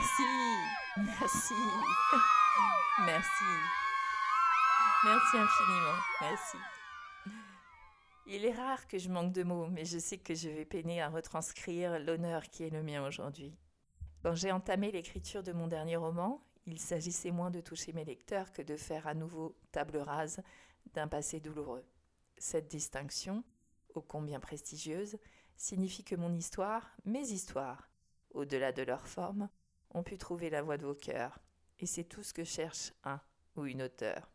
Merci, merci, merci, merci infiniment, merci. Il est rare que je manque de mots, mais je sais que je vais peiner à retranscrire l'honneur qui est le mien aujourd'hui. Quand j'ai entamé l'écriture de mon dernier roman, il s'agissait moins de toucher mes lecteurs que de faire à nouveau table rase d'un passé douloureux. Cette distinction, ô combien prestigieuse, signifie que mon histoire, mes histoires, au-delà de leur forme, ont pu trouver la voie de vos cœurs, et c'est tout ce que cherche un ou une auteur.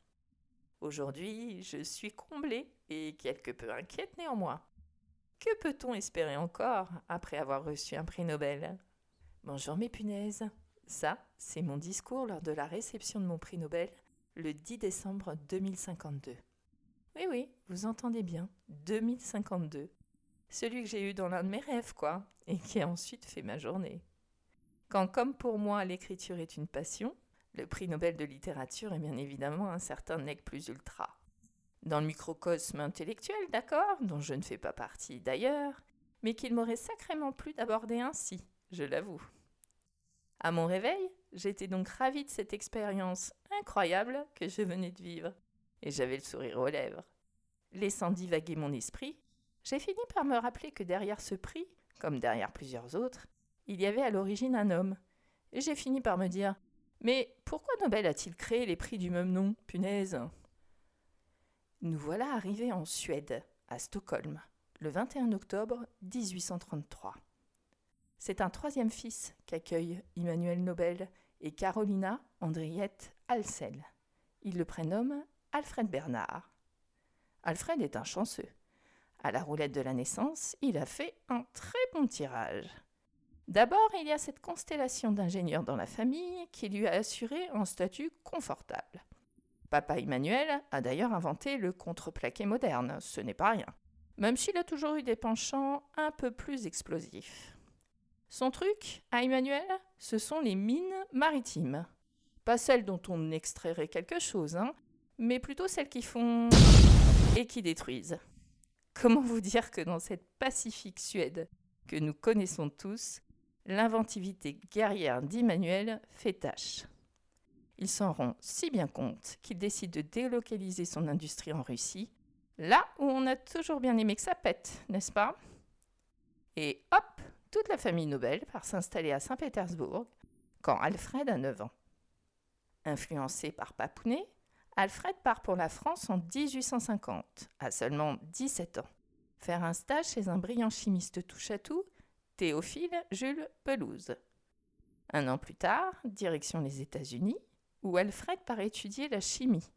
Aujourd'hui, je suis comblée et quelque peu inquiète néanmoins. Que peut-on espérer encore après avoir reçu un prix Nobel? Bonjour mes punaises. Ça, c'est mon discours lors de la réception de mon prix Nobel le 10 décembre 2052. Oui, oui, vous entendez bien, 2052. Celui que j'ai eu dans l'un de mes rêves, quoi, et qui a ensuite fait ma journée. Quand, comme pour moi, l'écriture est une passion, le prix Nobel de littérature est bien évidemment un certain nec plus ultra. Dans le microcosme intellectuel, d'accord, dont je ne fais pas partie d'ailleurs, mais qu'il m'aurait sacrément plu d'aborder ainsi, je l'avoue. À mon réveil, j'étais donc ravie de cette expérience incroyable que je venais de vivre, et j'avais le sourire aux lèvres. Laissant divaguer mon esprit, j'ai fini par me rappeler que derrière ce prix, comme derrière plusieurs autres, il y avait à l'origine un homme. Et j'ai fini par me dire Mais pourquoi Nobel a-t-il créé les prix du même nom, punaise Nous voilà arrivés en Suède, à Stockholm, le 21 octobre 1833. C'est un troisième fils qu'accueille Emmanuel Nobel et Carolina Andriette Alsel. Il le prénomme Alfred Bernard. Alfred est un chanceux. À la roulette de la naissance, il a fait un très bon tirage. D'abord, il y a cette constellation d'ingénieurs dans la famille qui lui a assuré un statut confortable. Papa Emmanuel a d'ailleurs inventé le contreplaqué moderne, ce n'est pas rien, même s'il a toujours eu des penchants un peu plus explosifs. Son truc, à Emmanuel, ce sont les mines maritimes. Pas celles dont on extrairait quelque chose, hein, mais plutôt celles qui font et qui détruisent. Comment vous dire que dans cette pacifique Suède que nous connaissons tous, l'inventivité guerrière d'Emmanuel fait tâche. Il s'en rend si bien compte qu'il décide de délocaliser son industrie en Russie, là où on a toujours bien aimé que ça pète, n'est-ce pas? Et hop, toute la famille Nobel part s'installer à Saint-Pétersbourg quand Alfred a 9 ans. Influencé par Papounet, Alfred part pour la France en 1850, à seulement 17 ans, faire un stage chez un brillant chimiste touche-à-tout, Théophile Jules Pelouse. Un an plus tard, direction les États-Unis, où Alfred part étudier la chimie.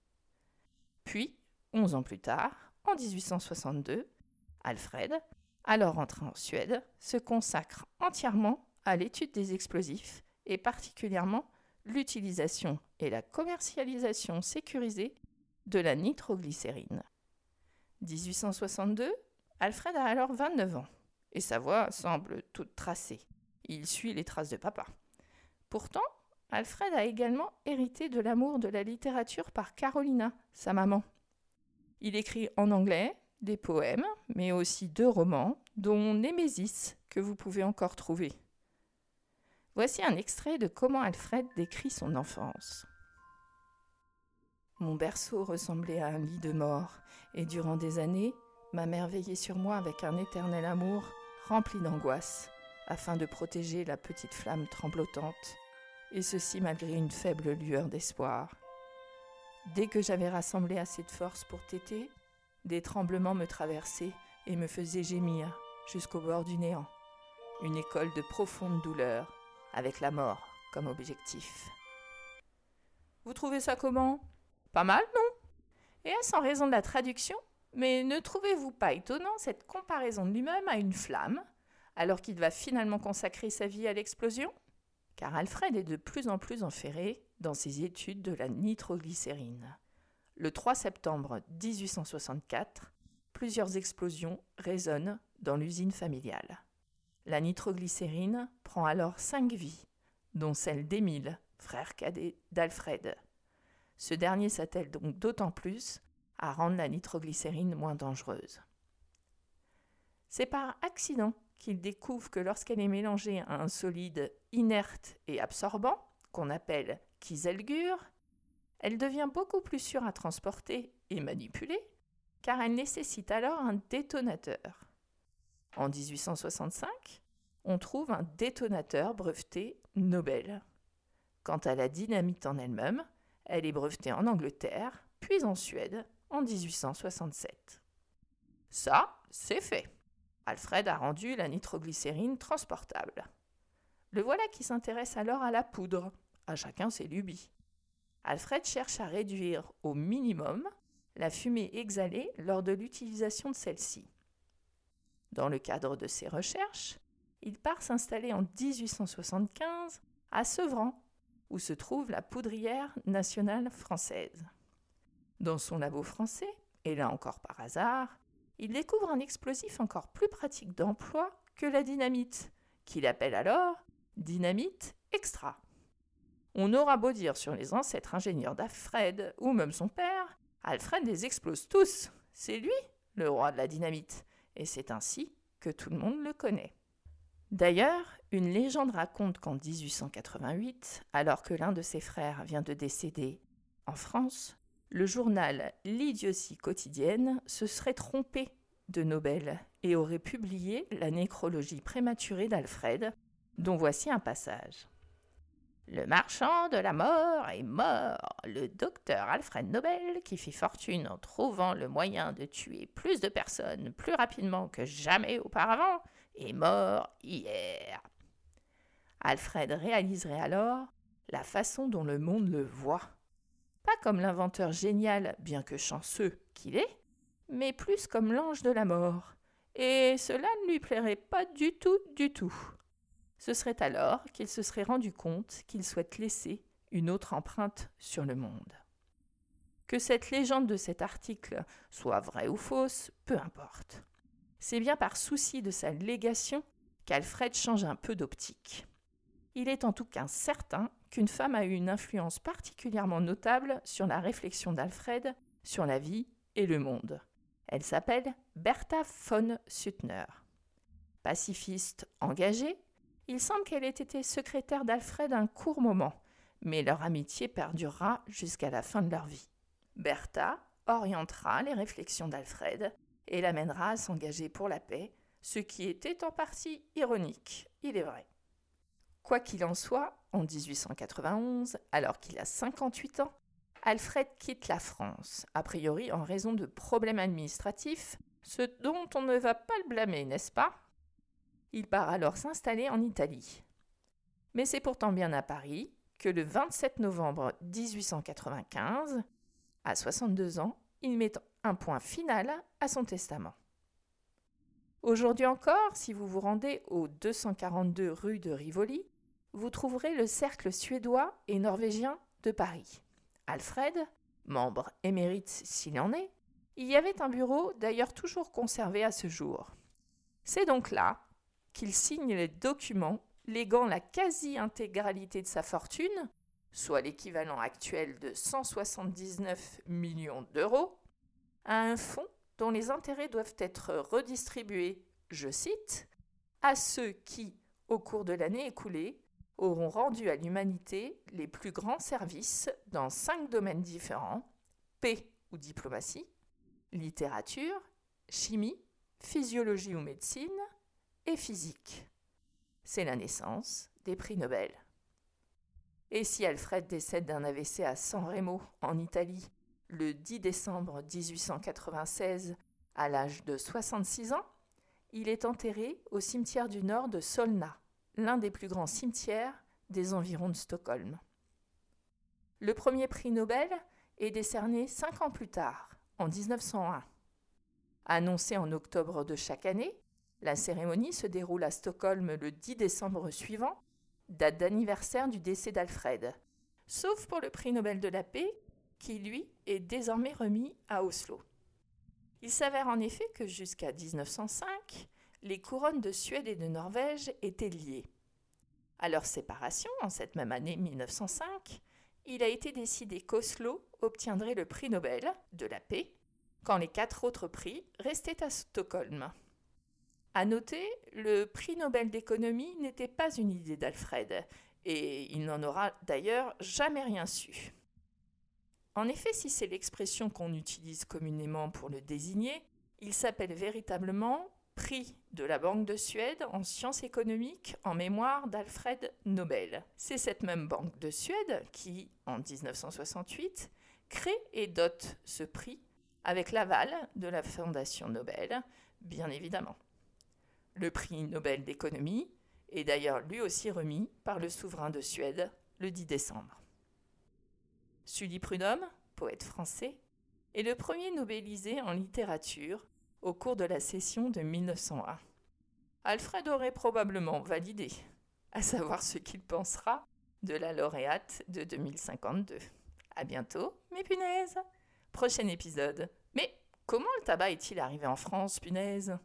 Puis, 11 ans plus tard, en 1862, Alfred alors rentré en Suède, se consacre entièrement à l'étude des explosifs et particulièrement l'utilisation et la commercialisation sécurisée de la nitroglycérine. 1862, Alfred a alors 29 ans et sa voix semble Il suit les traces de papa. Pourtant, Alfred a également hérité de l'amour de la littérature par Carolina, sa maman. Il écrit en anglais, des poèmes, mais aussi deux romans, dont Némésis, que vous pouvez encore trouver. Voici un extrait de comment Alfred décrit son enfance. Mon berceau ressemblait à un lit de mort, et durant des années, ma mère veillait sur moi avec un éternel amour rempli d'angoisse, afin de protéger la petite flamme tremblotante, et ceci malgré une faible lueur d'espoir. Dès que j'avais rassemblé assez de force pour téter, des tremblements me traversaient et me faisaient gémir jusqu'au bord du néant. Une école de profonde douleur, avec la mort comme objectif. Vous trouvez ça comment? Pas mal, non? Et est-ce en raison de la traduction? Mais ne trouvez-vous pas étonnant cette comparaison de lui-même à une flamme, alors qu'il va finalement consacrer sa vie à l'explosion? Car Alfred est de plus en plus enferré dans ses études de la nitroglycérine. Le 3 septembre 1864, plusieurs explosions résonnent dans l'usine familiale. La nitroglycérine prend alors cinq vies, dont celle d'Émile, frère cadet d'Alfred. Ce dernier s'attelle donc d'autant plus à rendre la nitroglycérine moins dangereuse. C'est par accident qu'il découvre que lorsqu'elle est mélangée à un solide inerte et absorbant, qu'on appelle kieselguhr, elle devient beaucoup plus sûre à transporter et manipuler, car elle nécessite alors un détonateur. En 1865, on trouve un détonateur breveté Nobel. Quant à la dynamite en elle-même, elle est brevetée en Angleterre, puis en Suède en 1867. Ça, c'est fait. Alfred a rendu la nitroglycérine transportable. Le voilà qui s'intéresse alors à la poudre. À chacun ses lubies. Alfred cherche à réduire au minimum la fumée exhalée lors de l'utilisation de celle-ci. Dans le cadre de ses recherches, il part s'installer en 1875 à Sevran, où se trouve la poudrière nationale française. Dans son labo français, et là encore par hasard, il découvre un explosif encore plus pratique d'emploi que la dynamite, qu'il appelle alors dynamite extra. On aura beau dire sur les ancêtres ingénieurs d'Alfred, ou même son père, Alfred les explose tous. C'est lui, le roi de la dynamite, et c'est ainsi que tout le monde le connaît. D'ailleurs, une légende raconte qu'en 1888, alors que l'un de ses frères vient de décéder en France, le journal L'idiotie quotidienne se serait trompé de Nobel et aurait publié la nécrologie prématurée d'Alfred, dont voici un passage. Le marchand de la mort est mort. Le docteur Alfred Nobel, qui fit fortune en trouvant le moyen de tuer plus de personnes plus rapidement que jamais auparavant, est mort hier. Alfred réaliserait alors la façon dont le monde le voit. Pas comme l'inventeur génial, bien que chanceux qu'il est, mais plus comme l'ange de la mort. Et cela ne lui plairait pas du tout, du tout. Ce serait alors qu'il se serait rendu compte qu'il souhaite laisser une autre empreinte sur le monde. Que cette légende de cet article soit vraie ou fausse, peu importe. C'est bien par souci de sa légation qu'Alfred change un peu d'optique. Il est en tout cas certain qu'une femme a eu une influence particulièrement notable sur la réflexion d'Alfred sur la vie et le monde. Elle s'appelle Bertha von Suttner. Pacifiste engagée, il semble qu'elle ait été secrétaire d'Alfred un court moment, mais leur amitié perdurera jusqu'à la fin de leur vie. Bertha orientera les réflexions d'Alfred et l'amènera à s'engager pour la paix, ce qui était en partie ironique, il est vrai. Quoi qu'il en soit, en 1891, alors qu'il a 58 ans, Alfred quitte la France, a priori en raison de problèmes administratifs, ce dont on ne va pas le blâmer, n'est-ce pas? Il part alors s'installer en Italie. Mais c'est pourtant bien à Paris que le 27 novembre 1895, à 62 ans, il met un point final à son testament. Aujourd'hui encore, si vous vous rendez au 242 rue de Rivoli, vous trouverez le cercle suédois et norvégien de Paris. Alfred, membre émérite s'il en est, y avait un bureau d'ailleurs toujours conservé à ce jour. C'est donc là qu'il signe les documents léguant la quasi-intégralité de sa fortune, soit l'équivalent actuel de 179 millions d'euros, à un fonds dont les intérêts doivent être redistribués, je cite, à ceux qui, au cours de l'année écoulée, auront rendu à l'humanité les plus grands services dans cinq domaines différents, paix ou diplomatie, littérature, chimie, physiologie ou médecine, physique. C'est la naissance des prix Nobel. Et si Alfred décède d'un AVC à San Remo, en Italie, le 10 décembre 1896, à l'âge de 66 ans, il est enterré au cimetière du nord de Solna, l'un des plus grands cimetières des environs de Stockholm. Le premier prix Nobel est décerné cinq ans plus tard, en 1901. Annoncé en octobre de chaque année, la cérémonie se déroule à Stockholm le 10 décembre suivant, date d'anniversaire du décès d'Alfred, sauf pour le prix Nobel de la paix, qui lui est désormais remis à Oslo. Il s'avère en effet que jusqu'à 1905, les couronnes de Suède et de Norvège étaient liées. À leur séparation, en cette même année 1905, il a été décidé qu'Oslo obtiendrait le prix Nobel de la paix, quand les quatre autres prix restaient à Stockholm. À noter, le prix Nobel d'économie n'était pas une idée d'Alfred, et il n'en aura d'ailleurs jamais rien su. En effet, si c'est l'expression qu'on utilise communément pour le désigner, il s'appelle véritablement prix de la Banque de Suède en sciences économiques en mémoire d'Alfred Nobel. C'est cette même Banque de Suède qui, en 1968, crée et dote ce prix avec l'aval de la Fondation Nobel, bien évidemment. Le prix Nobel d'économie est d'ailleurs lui aussi remis par le souverain de Suède le 10 décembre. Sully Prudhomme, poète français, est le premier nobelisé en littérature au cours de la session de 1901. Alfred aurait probablement validé, à savoir ce qu'il pensera de la lauréate de 2052. À bientôt, mes punaises! Prochain épisode. Mais comment le tabac est-il arrivé en France, punaise?